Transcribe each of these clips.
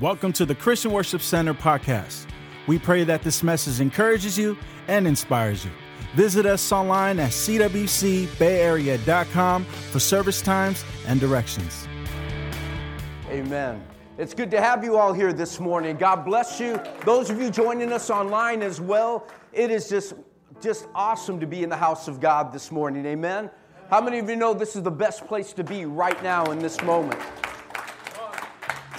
Welcome to the Christian Worship Center podcast. We pray that this message encourages you and inspires you. Visit us online at cwcbayarea.com for service times and directions. Amen. It's good to have you all here this morning. God bless you. Those of you joining us online as well, it is just just awesome to be in the house of God this morning. Amen. How many of you know this is the best place to be right now in this moment?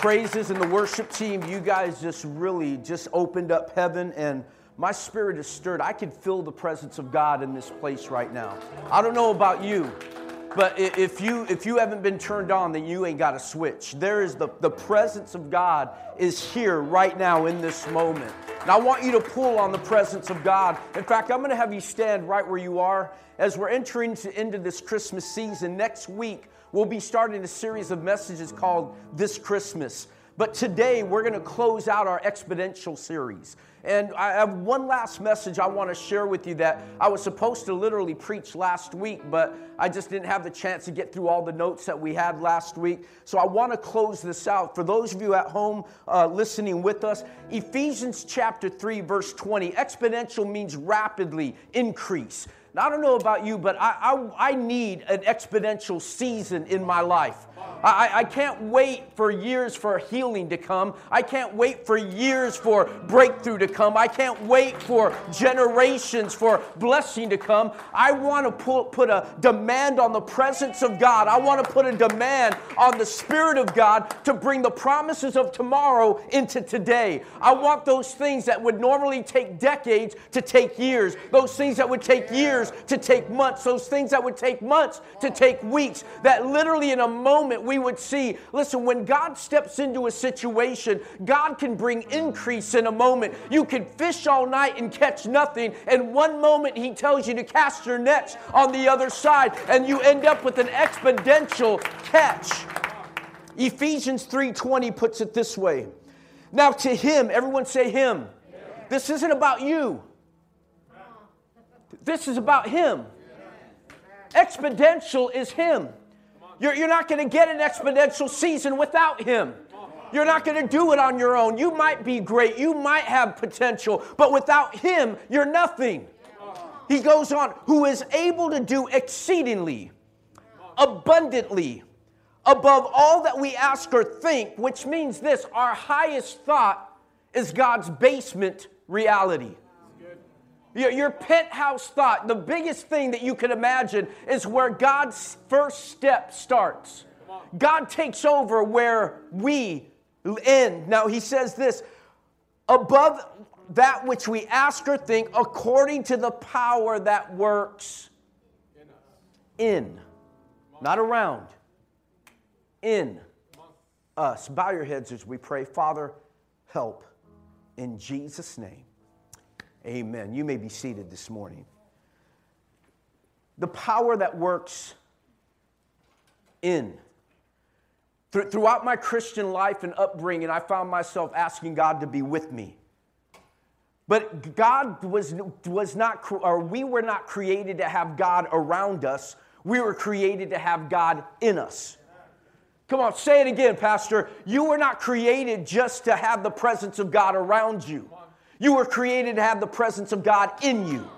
Praises and the worship team, you guys just really just opened up heaven and my spirit is stirred. I can feel the presence of God in this place right now. I don't know about you, but if you if you haven't been turned on, then you ain't got a switch. There is the, the presence of God is here right now in this moment. And I want you to pull on the presence of God. In fact, I'm going to have you stand right where you are as we're entering into this Christmas season. Next week, we'll be starting a series of messages called This Christmas. But today, we're going to close out our exponential series. And I have one last message I want to share with you that I was supposed to literally preach last week, but I just didn't have the chance to get through all the notes that we had last week. So I want to close this out. For those of you at home uh, listening with us, Ephesians chapter 3, verse 20, exponential means rapidly increase. Now, I don't know about you, but I, I, I need an exponential season in my life. I, I can't wait for years for healing to come. I can't wait for years for breakthrough to come. I can't wait for generations for blessing to come. I want to put, put a demand on the presence of God. I want to put a demand on the Spirit of God to bring the promises of tomorrow into today. I want those things that would normally take decades to take years, those things that would take years to take months, those things that would take months to take weeks, that literally in a moment we would see listen, when God steps into a situation, God can bring increase in a moment. You can fish all night and catch nothing, and one moment He tells you to cast your nets on the other side, and you end up with an exponential catch. Ephesians 3:20 puts it this way. Now to him, everyone say him. This isn't about you. This is about him. Exponential is him. You're, you're not going to get an exponential season without Him. You're not going to do it on your own. You might be great, you might have potential, but without Him, you're nothing. He goes on, who is able to do exceedingly, abundantly, above all that we ask or think, which means this our highest thought is God's basement reality. Your, your penthouse thought, the biggest thing that you can imagine is where God's first step starts. God takes over where we end. Now, he says this above that which we ask or think, according to the power that works in, not around, in us. Bow your heads as we pray. Father, help in Jesus' name. Amen. You may be seated this morning. The power that works in. Throughout my Christian life and upbringing, I found myself asking God to be with me. But God was, was not, or we were not created to have God around us. We were created to have God in us. Come on, say it again, Pastor. You were not created just to have the presence of God around you. You were created to have the presence of God in you.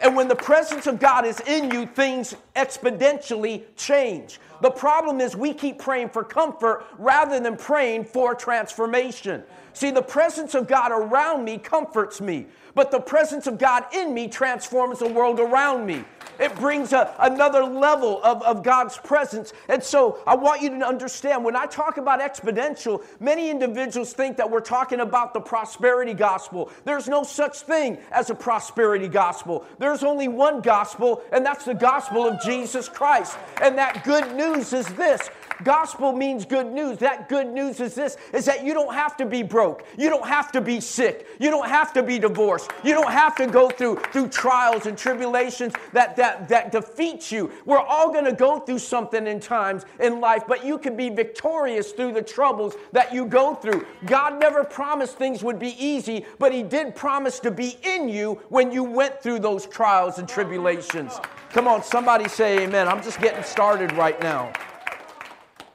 And when the presence of God is in you, things exponentially change. The problem is we keep praying for comfort rather than praying for transformation. See, the presence of God around me comforts me, but the presence of God in me transforms the world around me. It brings a, another level of, of God's presence. And so I want you to understand when I talk about exponential, many individuals think that we're talking about the prosperity gospel. There's no such thing as a prosperity gospel. There's only one gospel, and that's the gospel of Jesus Christ. And that good news is this Gospel means good news. That good news is this is that you don't have to be broke. You don't have to be sick. You don't have to be divorced. You don't have to go through through trials and tribulations that that that defeats you. We're all going to go through something in times in life, but you can be victorious through the troubles that you go through. God never promised things would be easy, but he did promise to be in you when you went through those trials and tribulations. Come on, somebody say amen. I'm just getting started right now.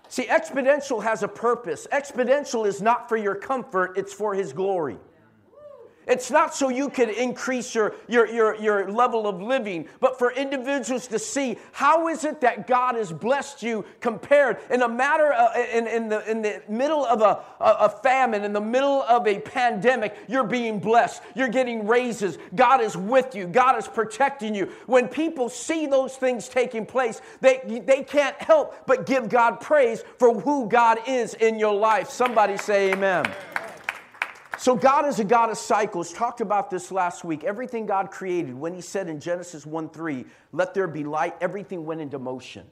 See, exponential has a purpose. Exponential is not for your comfort, it's for His glory. It's not so you can increase your, your, your, your level of living, but for individuals to see how is it that God has blessed you compared in a matter of, in, in, the, in the middle of a, a famine, in the middle of a pandemic, you're being blessed. You're getting raises. God is with you. God is protecting you. When people see those things taking place, they, they can't help but give God praise for who God is in your life. Somebody say amen. So, God is a God of cycles. Talked about this last week. Everything God created, when He said in Genesis 1 3, let there be light, everything went into motion.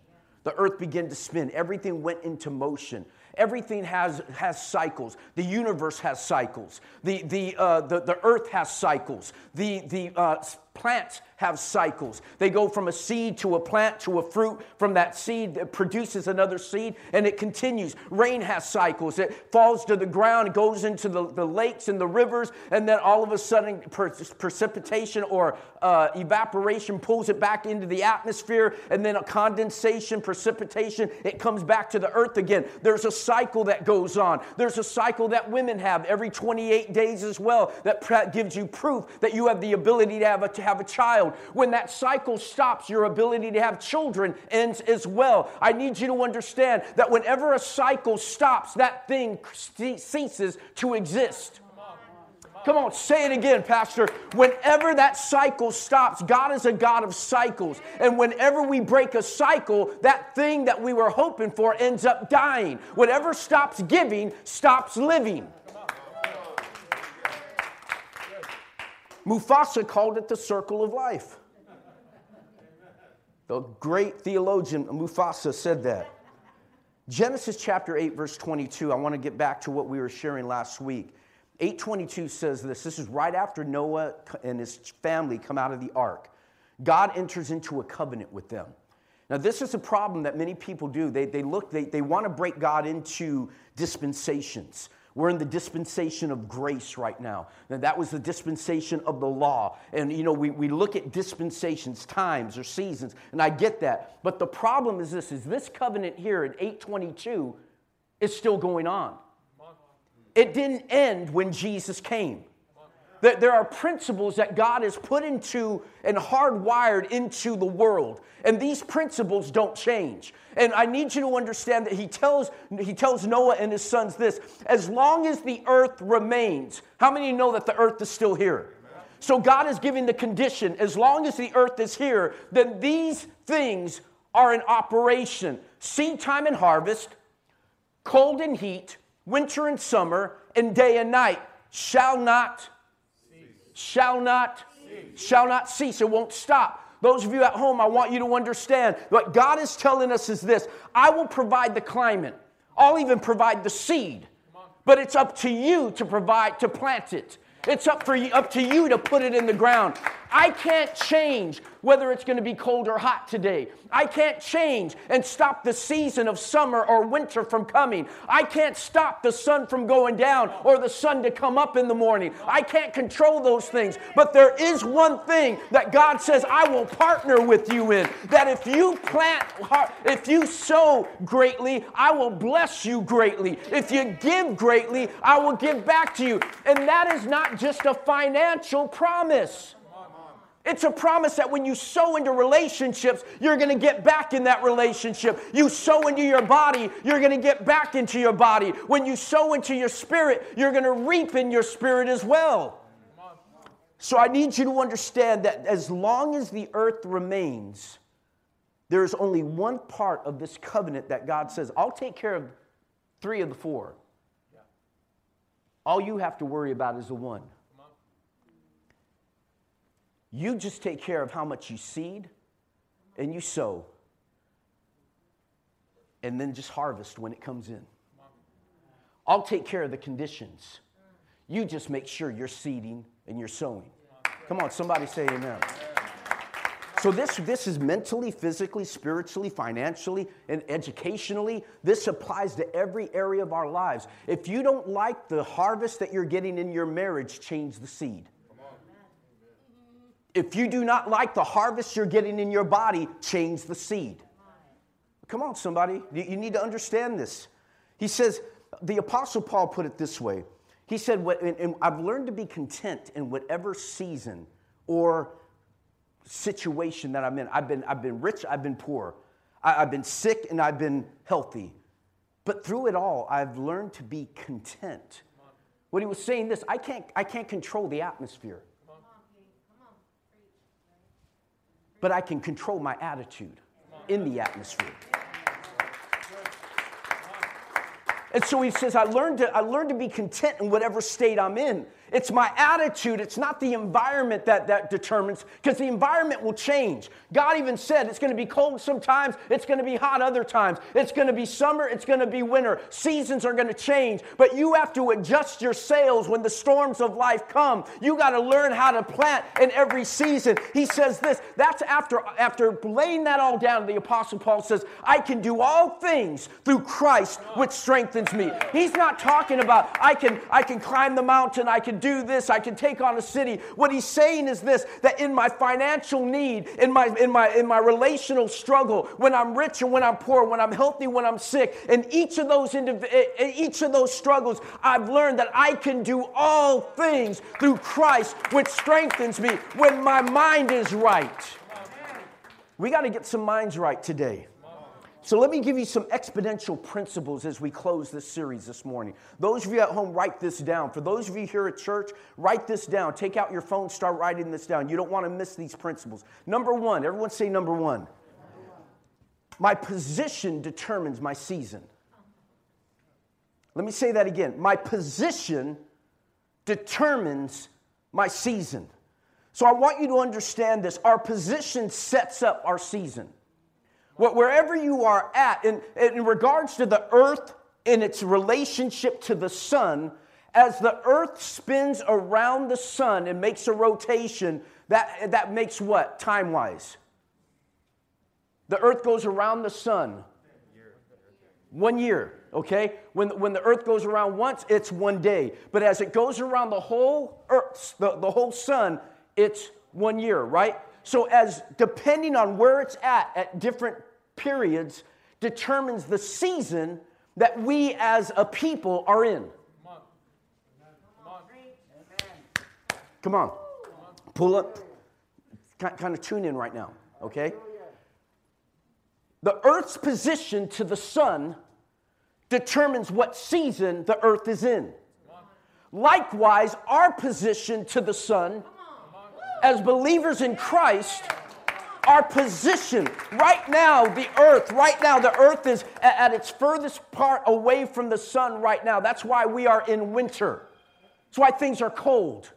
The earth began to spin, everything went into motion. Everything has, has cycles. The universe has cycles. The, the, uh, the, the earth has cycles. The, the uh, plants have cycles. They go from a seed to a plant to a fruit. From that seed, it produces another seed and it continues. Rain has cycles. It falls to the ground, goes into the, the lakes and the rivers, and then all of a sudden, per- precipitation or uh, evaporation pulls it back into the atmosphere, and then a condensation, precipitation, it comes back to the earth again. There's a cycle that goes on. There's a cycle that women have every 28 days as well that gives you proof that you have the ability to have a, to have a child. When that cycle stops, your ability to have children ends as well. I need you to understand that whenever a cycle stops, that thing ceases to exist. Come on, say it again, Pastor. Whenever that cycle stops, God is a God of cycles. And whenever we break a cycle, that thing that we were hoping for ends up dying. Whatever stops giving stops living. Mufasa called it the circle of life. The great theologian Mufasa said that. Genesis chapter 8 verse 22. I want to get back to what we were sharing last week. 822 says this. This is right after Noah and his family come out of the ark. God enters into a covenant with them. Now, this is a problem that many people do. They, they look, they, they want to break God into dispensations. We're in the dispensation of grace right now. And that was the dispensation of the law. And, you know, we, we look at dispensations, times, or seasons, and I get that. But the problem is this, is this covenant here at 822 is still going on. It didn't end when Jesus came. There are principles that God has put into and hardwired into the world. And these principles don't change. And I need you to understand that he tells, he tells Noah and his sons this as long as the earth remains, how many know that the earth is still here? So God is giving the condition as long as the earth is here, then these things are in operation seed time and harvest, cold and heat, winter and summer, and day and night shall not shall not, shall not cease. It won't stop. Those of you at home, I want you to understand what God is telling us is this I will provide the climate, I'll even provide the seed, but it's up to you to provide, to plant it. It's up, for you, up to you to put it in the ground. I can't change whether it's going to be cold or hot today. I can't change and stop the season of summer or winter from coming. I can't stop the sun from going down or the sun to come up in the morning. I can't control those things. But there is one thing that God says I will partner with you in that if you plant, if you sow greatly, I will bless you greatly. If you give greatly, I will give back to you. And that is not just a financial promise. It's a promise that when you sow into relationships, you're going to get back in that relationship. You sow into your body, you're going to get back into your body. When you sow into your spirit, you're going to reap in your spirit as well. So I need you to understand that as long as the earth remains, there is only one part of this covenant that God says, I'll take care of three of the four. All you have to worry about is the one. You just take care of how much you seed and you sow, and then just harvest when it comes in. I'll take care of the conditions. You just make sure you're seeding and you're sowing. Come on, somebody say amen. So this, this is mentally, physically, spiritually, financially, and educationally. This applies to every area of our lives. If you don't like the harvest that you're getting in your marriage, change the seed. If you do not like the harvest you're getting in your body, change the seed. Come on, somebody. You need to understand this. He says, the Apostle Paul put it this way. He said, I've learned to be content in whatever season or situation that I'm in. I've been, I've been rich, I've been poor. I, I've been sick, and I've been healthy. But through it all, I've learned to be content. What he was saying this, I can't, I can't control the atmosphere. But I can control my attitude in the atmosphere. And so he says, I learned to, I learned to be content in whatever state I'm in. It's my attitude, it's not the environment that, that determines, because the environment will change. God even said it's going to be cold sometimes, it's going to be hot other times. It's going to be summer, it's going to be winter. Seasons are going to change, but you have to adjust your sails when the storms of life come. You got to learn how to plant in every season. He says this, that's after, after laying that all down, the Apostle Paul says, I can do all things through Christ, which strengthens me. He's not talking about I can, I can climb the mountain, I can do this, I can take on a city. What he's saying is this that in my financial need, in my in my in my relational struggle, when I'm rich and when I'm poor, when I'm healthy, when I'm sick, in each of those indiv- in each of those struggles, I've learned that I can do all things through Christ which strengthens me when my mind is right. We got to get some minds right today. So let me give you some exponential principles as we close this series this morning. Those of you at home, write this down. For those of you here at church, write this down. Take out your phone, start writing this down. You don't want to miss these principles. Number one, everyone say number one. My position determines my season. Let me say that again. My position determines my season. So I want you to understand this. Our position sets up our season. Wherever you are at, in, in regards to the earth in its relationship to the sun, as the earth spins around the sun and makes a rotation, that, that makes what time wise? The earth goes around the sun. One year, okay? When, when the earth goes around once, it's one day. But as it goes around the whole earth, the, the whole sun, it's one year, right? So, as depending on where it's at at different periods, determines the season that we as a people are in. Come on. Pull up. Kind of tune in right now, okay? The earth's position to the sun determines what season the earth is in. Likewise, our position to the sun as believers in Christ, our position right now, the earth, right now, the earth is at its furthest part away from the sun right now. That's why we are in winter. That's why things are cold.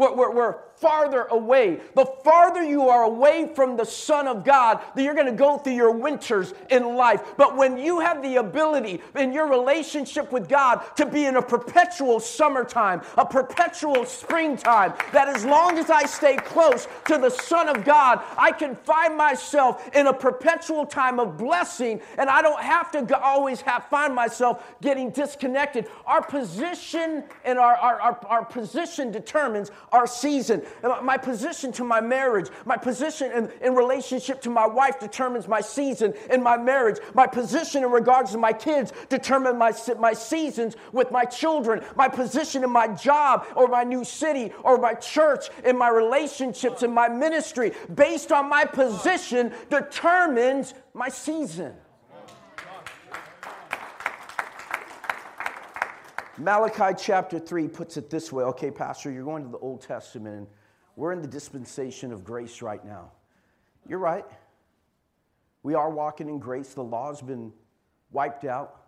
We're, we're, we're farther away. The farther you are away from the Son of God, that you're going to go through your winters in life. But when you have the ability in your relationship with God to be in a perpetual summertime, a perpetual springtime, that as long as I stay close to the Son of God, I can find myself in a perpetual time of blessing, and I don't have to always have find myself getting disconnected. Our position and our, our, our, our position determines our season. My position to my marriage, my position in, in relationship to my wife determines my season in my marriage. My position in regards to my kids determine my, my seasons with my children. My position in my job or my new city or my church, in my relationships, in my ministry, based on my position, determines my season. Malachi chapter 3 puts it this way. Okay, Pastor, you're going to the Old Testament, and we're in the dispensation of grace right now. You're right. We are walking in grace. The law's been wiped out.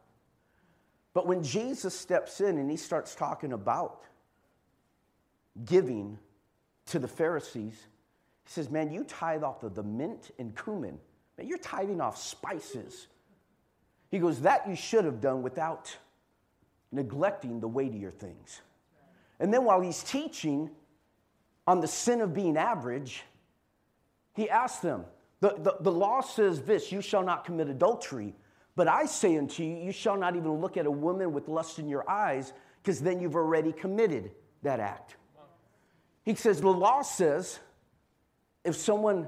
But when Jesus steps in and he starts talking about giving to the Pharisees, he says, Man, you tithe off of the mint and cumin. Man, you're tithing off spices. He goes, That you should have done without neglecting the weightier things. And then while he's teaching on the sin of being average, he asks them, the, the, the law says this, you shall not commit adultery. But I say unto you, you shall not even look at a woman with lust in your eyes, because then you've already committed that act. He says, the law says if someone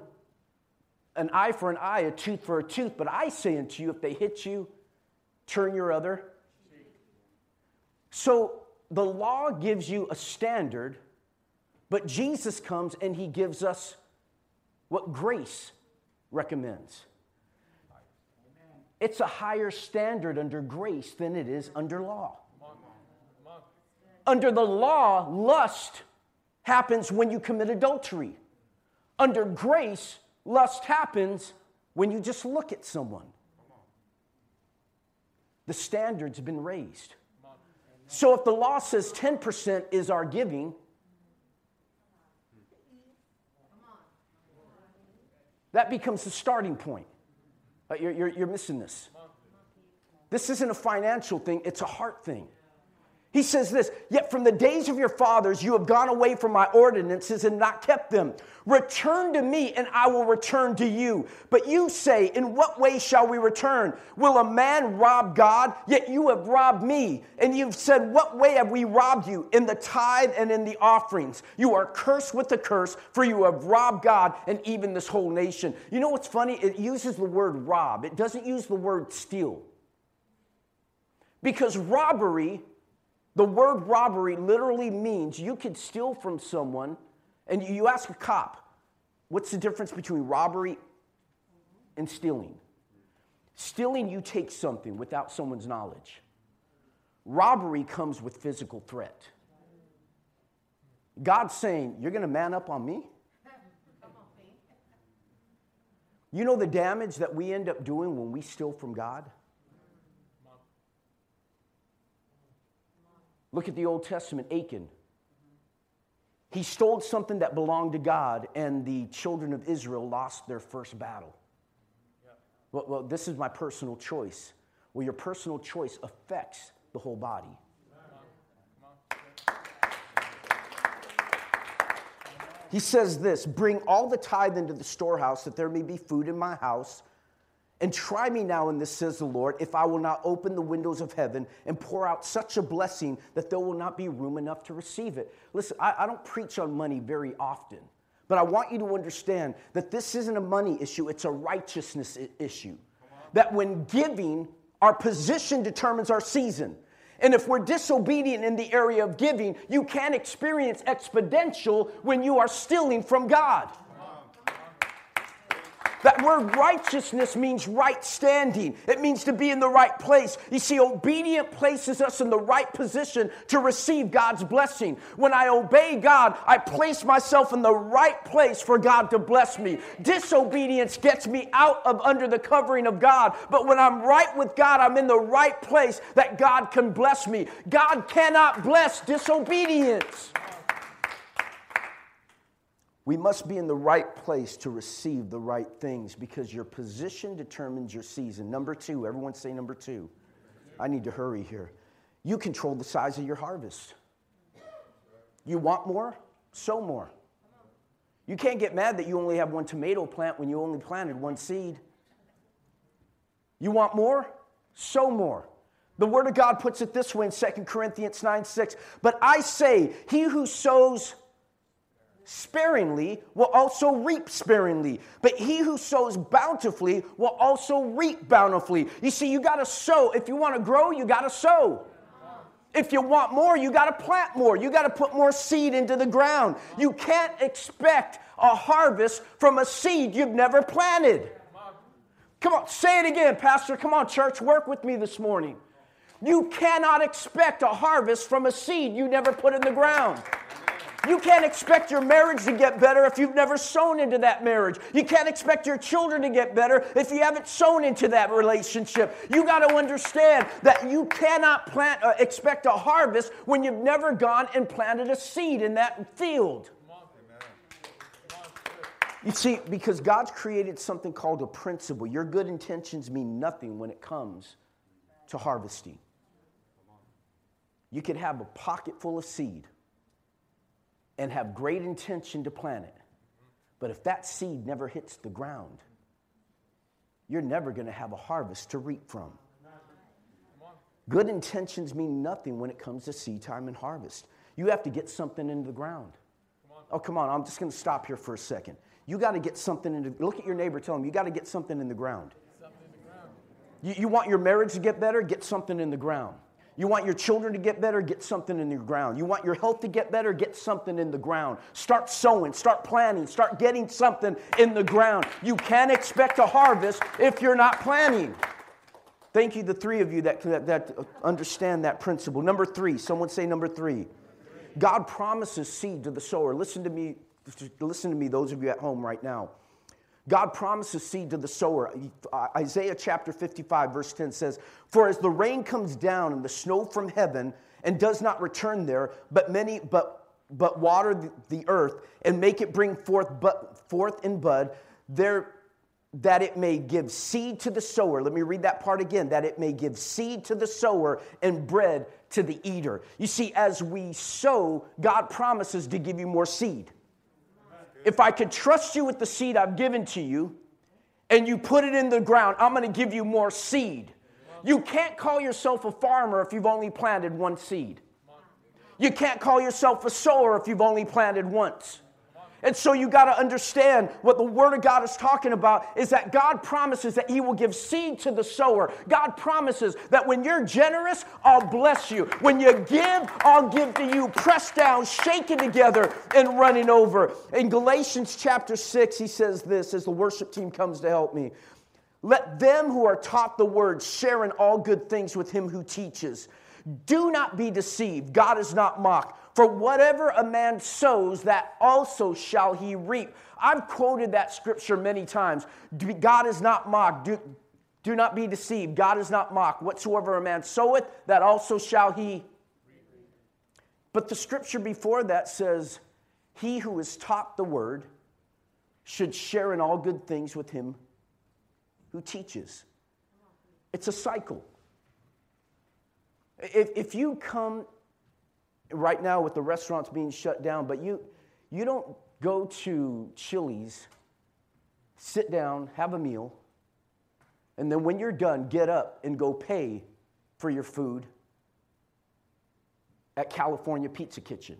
an eye for an eye, a tooth for a tooth. But I say unto you, if they hit you, turn your other. So the law gives you a standard, but Jesus comes and he gives us what grace recommends. It's a higher standard under grace than it is under law. Under the law, lust happens when you commit adultery. Under grace, lust happens when you just look at someone. The standard's been raised. So if the law says 10% is our giving, that becomes the starting point. Uh, you're, you're, you're missing this. This isn't a financial thing, it's a heart thing. He says this, yet from the days of your fathers you have gone away from my ordinances and not kept them. Return to me and I will return to you. But you say, In what way shall we return? Will a man rob God? Yet you have robbed me. And you've said, What way have we robbed you? In the tithe and in the offerings. You are cursed with the curse, for you have robbed God and even this whole nation. You know what's funny? It uses the word rob, it doesn't use the word steal. Because robbery the word robbery literally means you could steal from someone, and you ask a cop, what's the difference between robbery and stealing? Stealing, you take something without someone's knowledge. Robbery comes with physical threat. God's saying, You're going to man up on me? You know the damage that we end up doing when we steal from God? Look at the Old Testament, Achan. He stole something that belonged to God, and the children of Israel lost their first battle. Well, well, this is my personal choice. Well, your personal choice affects the whole body. He says this Bring all the tithe into the storehouse, that there may be food in my house. And try me now in this, says the Lord, if I will not open the windows of heaven and pour out such a blessing that there will not be room enough to receive it. Listen, I, I don't preach on money very often, but I want you to understand that this isn't a money issue, it's a righteousness issue. That when giving, our position determines our season. And if we're disobedient in the area of giving, you can experience exponential when you are stealing from God. That word righteousness means right standing. It means to be in the right place. You see, obedient places us in the right position to receive God's blessing. When I obey God, I place myself in the right place for God to bless me. Disobedience gets me out of under the covering of God. But when I'm right with God, I'm in the right place that God can bless me. God cannot bless disobedience. We must be in the right place to receive the right things because your position determines your season. Number two, everyone say number two. I need to hurry here. You control the size of your harvest. You want more? Sow more. You can't get mad that you only have one tomato plant when you only planted one seed. You want more? Sow more. The Word of God puts it this way in 2 Corinthians 9 6. But I say, he who sows sparingly will also reap sparingly. But he who sows bountifully will also reap bountifully. You see, you got to sow. If you want to grow, you got to sow. If you want more, you got to plant more. You got to put more seed into the ground. You can't expect a harvest from a seed you've never planted. Come on, say it again, Pastor. Come on, church, work with me this morning. You cannot expect a harvest from a seed you never put in the ground. You can't expect your marriage to get better if you've never sown into that marriage. You can't expect your children to get better if you haven't sown into that relationship. You got to understand that you cannot plant, uh, expect a harvest when you've never gone and planted a seed in that field. You see, because God's created something called a principle. Your good intentions mean nothing when it comes to harvesting. You could have a pocket full of seed and have great intention to plant it. But if that seed never hits the ground, you're never going to have a harvest to reap from. Good intentions mean nothing when it comes to seed time and harvest. You have to get something into the ground. Oh, come on, I'm just going to stop here for a second. You got to get something into, look at your neighbor, tell him, you got to get something in the ground. You, you want your marriage to get better? Get something in the ground. You want your children to get better? Get something in the ground. You want your health to get better? Get something in the ground. Start sowing, start planting, start getting something in the ground. You can't expect a harvest if you're not planting. Thank you, the three of you that, that, that understand that principle. Number three, someone say number three. God promises seed to the sower. Listen to me, listen to me, those of you at home right now. God promises seed to the sower. Isaiah chapter 55, verse 10 says, For as the rain comes down and the snow from heaven and does not return there, but many but but water the earth and make it bring forth but forth in bud, there that it may give seed to the sower. Let me read that part again. That it may give seed to the sower and bread to the eater. You see, as we sow, God promises to give you more seed if I could trust you with the seed I've given to you and you put it in the ground, I'm going to give you more seed. You can't call yourself a farmer if you've only planted one seed. You can't call yourself a sower if you've only planted once. And so you got to understand what the Word of God is talking about is that God promises that He will give seed to the sower. God promises that when you're generous, I'll bless you. When you give, I'll give to you, pressed down, shaken together, and running over. In Galatians chapter 6, he says this as the worship team comes to help me. Let them who are taught the word share in all good things with him who teaches. Do not be deceived. God is not mocked. For whatever a man sows, that also shall he reap. I've quoted that scripture many times. God is not mocked. Do, do not be deceived. God is not mocked. Whatsoever a man soweth, that also shall he. But the scripture before that says, He who is taught the word should share in all good things with him who teaches. It's a cycle. If, if you come right now with the restaurants being shut down, but you, you don't go to Chili's, sit down, have a meal, and then when you're done, get up and go pay for your food at California Pizza Kitchen.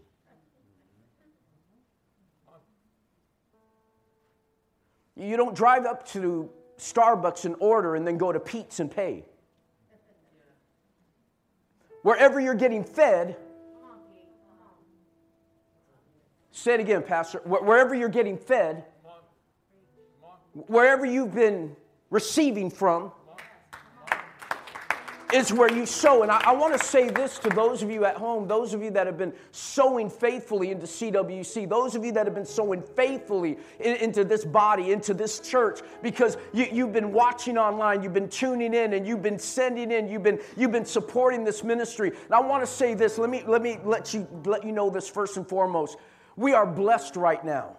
You don't drive up to Starbucks and order and then go to Pete's and pay. Wherever you're getting fed, say it again, Pastor. Wherever you're getting fed, wherever you've been receiving from, is where you sow. And I, I want to say this to those of you at home, those of you that have been sowing faithfully into CWC, those of you that have been sowing faithfully in, into this body, into this church, because you, you've been watching online, you've been tuning in, and you've been sending in, you've been, you've been supporting this ministry. And I want to say this, let me, let me let you, let you know this first and foremost. We are blessed right now.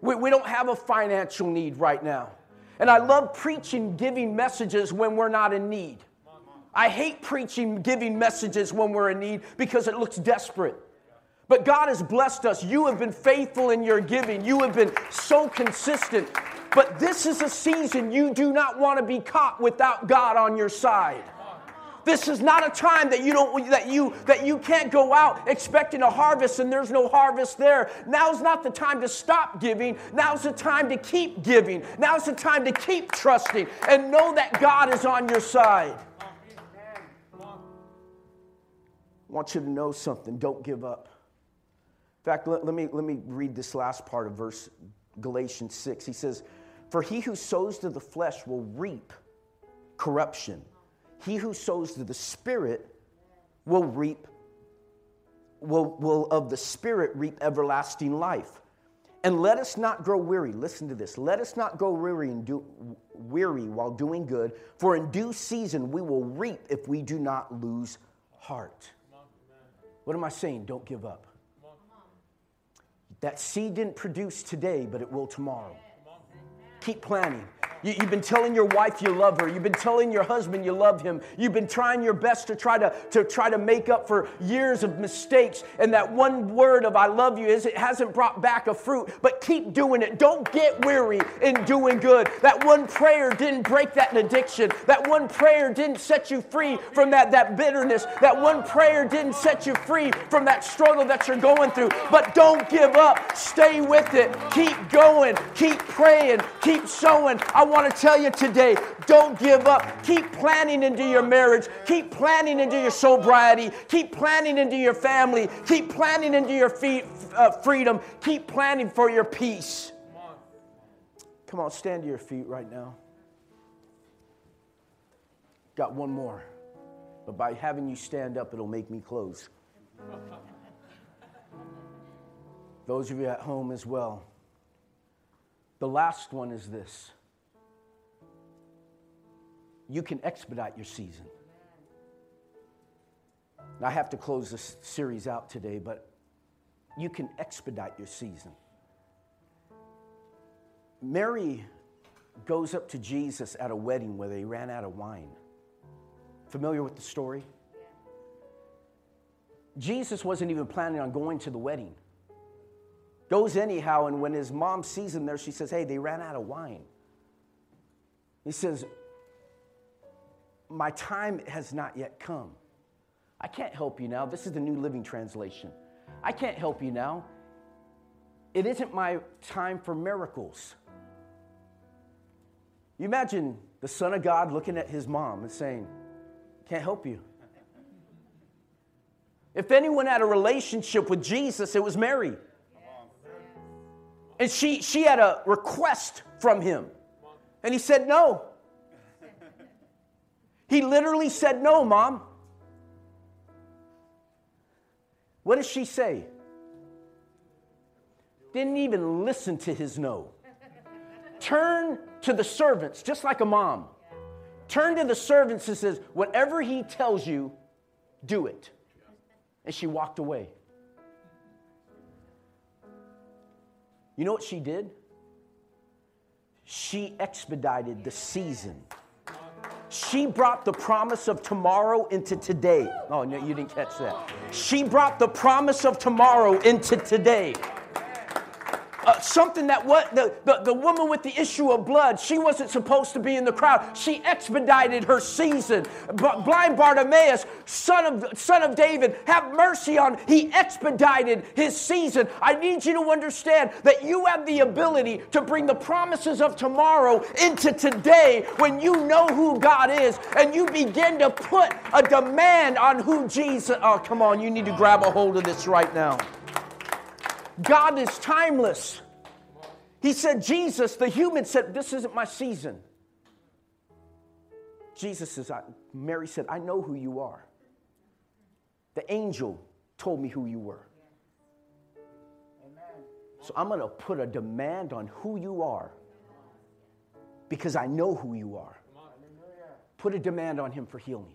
We, we don't have a financial need right now. And I love preaching, giving messages when we're not in need. I hate preaching, giving messages when we're in need because it looks desperate. But God has blessed us. You have been faithful in your giving, you have been so consistent. But this is a season you do not want to be caught without God on your side. This is not a time that you don't that you that you can't go out expecting a harvest and there's no harvest there. Now's not the time to stop giving. Now's the time to keep giving. Now's the time to keep trusting and know that God is on your side. I want you to know something. Don't give up. In fact, let, let, me, let me read this last part of verse Galatians 6. He says, For he who sows to the flesh will reap corruption. He who sows to the Spirit will reap, will, will of the Spirit reap everlasting life. And let us not grow weary. Listen to this. Let us not grow weary and do weary while doing good, for in due season we will reap if we do not lose heart. What am I saying? Don't give up. That seed didn't produce today, but it will tomorrow. Keep planting. You, have been telling your wife you love her. You've been telling your husband you love him. You've been trying your best to try to, to try to make up for years of mistakes. And that one word of I love you is it hasn't brought back a fruit. But keep doing it. Don't get weary in doing good. That one prayer didn't break that addiction. That one prayer didn't set you free from that, that bitterness. That one prayer didn't set you free from that struggle that you're going through. But don't give up. Stay with it. Keep going. Keep praying. Keep sowing. I want to tell you today don't give up. Keep planning into your marriage. Keep planning into your sobriety. Keep planning into your family. Keep planning into your feet, uh, freedom. Keep planning for your peace. Come on, stand to your feet right now. Got one more. But by having you stand up, it'll make me close. Those of you at home as well. The last one is this you can expedite your season. I have to close this series out today, but you can expedite your season. Mary goes up to Jesus at a wedding where they ran out of wine. Familiar with the story? Jesus wasn't even planning on going to the wedding. Goes anyhow, and when his mom sees him there, she says, Hey, they ran out of wine. He says, My time has not yet come. I can't help you now. This is the New Living Translation. I can't help you now. It isn't my time for miracles. You imagine the Son of God looking at his mom and saying, Can't help you. If anyone had a relationship with Jesus, it was Mary. And she, she had a request from him. And he said no. He literally said no, mom. What does she say? Didn't even listen to his no. Turn to the servants, just like a mom. Turn to the servants and says, Whatever he tells you, do it. And she walked away. You know what she did? She expedited the season. She brought the promise of tomorrow into today. Oh, no, you didn't catch that. She brought the promise of tomorrow into today uh, something that what the, the, the woman with the issue of blood, she wasn't supposed to be in the crowd. She expedited her season. But blind Bartimaeus, son of, son of David, have mercy on, he expedited his season. I need you to understand that you have the ability to bring the promises of tomorrow into today when you know who God is and you begin to put a demand on who Jesus. Oh, come on, you need to grab a hold of this right now. God is timeless. He said, Jesus, the human said, This isn't my season. Jesus says, Mary said, I know who you are. The angel told me who you were. So I'm going to put a demand on who you are because I know who you are. Put a demand on him for healing.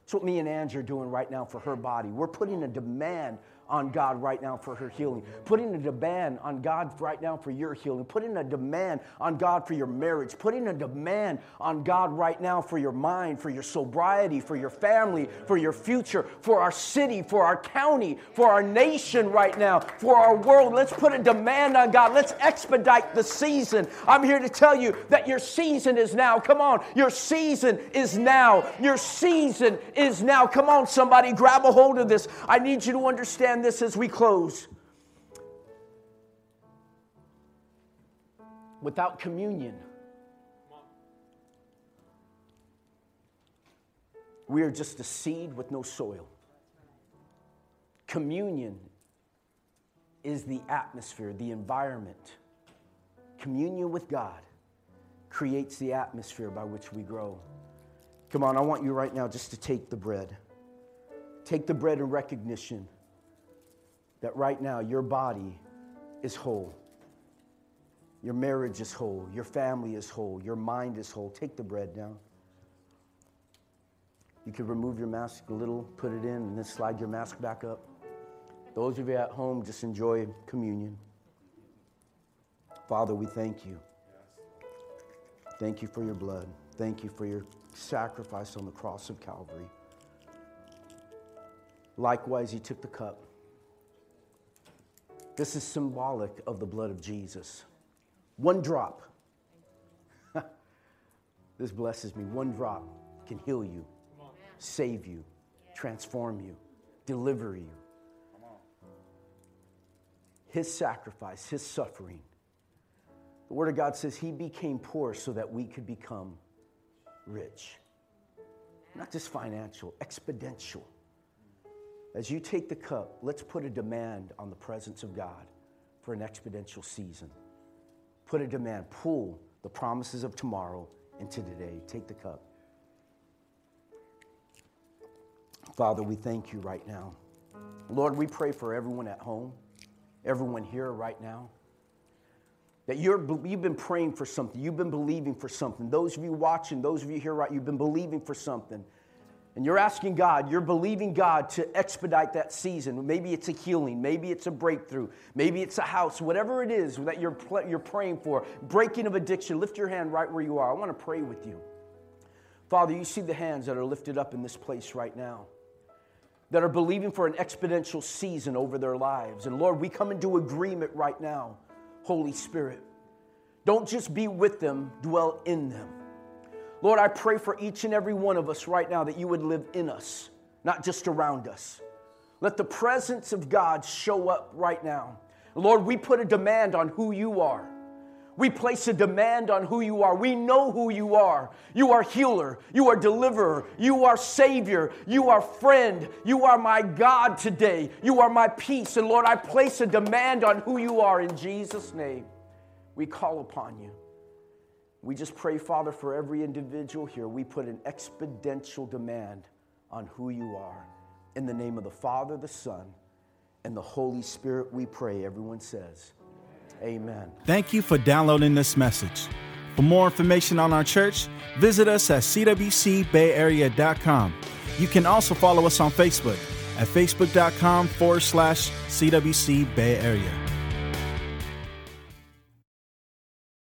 That's what me and Angie are doing right now for her body. We're putting a demand on God right now for her healing. Putting a demand on God right now for your healing. Putting a demand on God for your marriage. Putting a demand on God right now for your mind, for your sobriety, for your family, for your future, for our city, for our county, for our nation right now, for our world. Let's put a demand on God. Let's expedite the season. I'm here to tell you that your season is now. Come on. Your season is now. Your season is now. Come on, somebody, grab a hold of this. I need you to understand understand this as we close. Without communion, we are just a seed with no soil. Communion is the atmosphere, the environment. Communion with God creates the atmosphere by which we grow. Come on, I want you right now just to take the bread. Take the bread in recognition that right now your body is whole. Your marriage is whole. Your family is whole. Your mind is whole. Take the bread down. You can remove your mask a little, put it in, and then slide your mask back up. Those of you at home, just enjoy communion. Father, we thank you. Thank you for your blood. Thank you for your sacrifice on the cross of Calvary. Likewise, he took the cup. This is symbolic of the blood of Jesus. One drop. this blesses me. One drop can heal you, save you, transform you, deliver you. His sacrifice, his suffering. The Word of God says he became poor so that we could become rich. Not just financial, exponential. As you take the cup, let's put a demand on the presence of God for an exponential season. Put a demand, pull the promises of tomorrow into today. Take the cup. Father, we thank you right now. Lord, we pray for everyone at home, everyone here right now. That you're, you've been praying for something, you've been believing for something. Those of you watching, those of you here, right, you've been believing for something. And you're asking God, you're believing God to expedite that season. Maybe it's a healing, maybe it's a breakthrough, maybe it's a house, whatever it is that you're, you're praying for, breaking of addiction. Lift your hand right where you are. I want to pray with you. Father, you see the hands that are lifted up in this place right now that are believing for an exponential season over their lives. And Lord, we come into agreement right now, Holy Spirit. Don't just be with them, dwell in them. Lord, I pray for each and every one of us right now that you would live in us, not just around us. Let the presence of God show up right now. Lord, we put a demand on who you are. We place a demand on who you are. We know who you are. You are healer. You are deliverer. You are savior. You are friend. You are my God today. You are my peace. And Lord, I place a demand on who you are in Jesus' name. We call upon you. We just pray, Father, for every individual here. We put an exponential demand on who you are. In the name of the Father, the Son, and the Holy Spirit, we pray. Everyone says, Amen. Thank you for downloading this message. For more information on our church, visit us at cwcbayarea.com. You can also follow us on Facebook at facebook.com forward slash CWC Bay Area.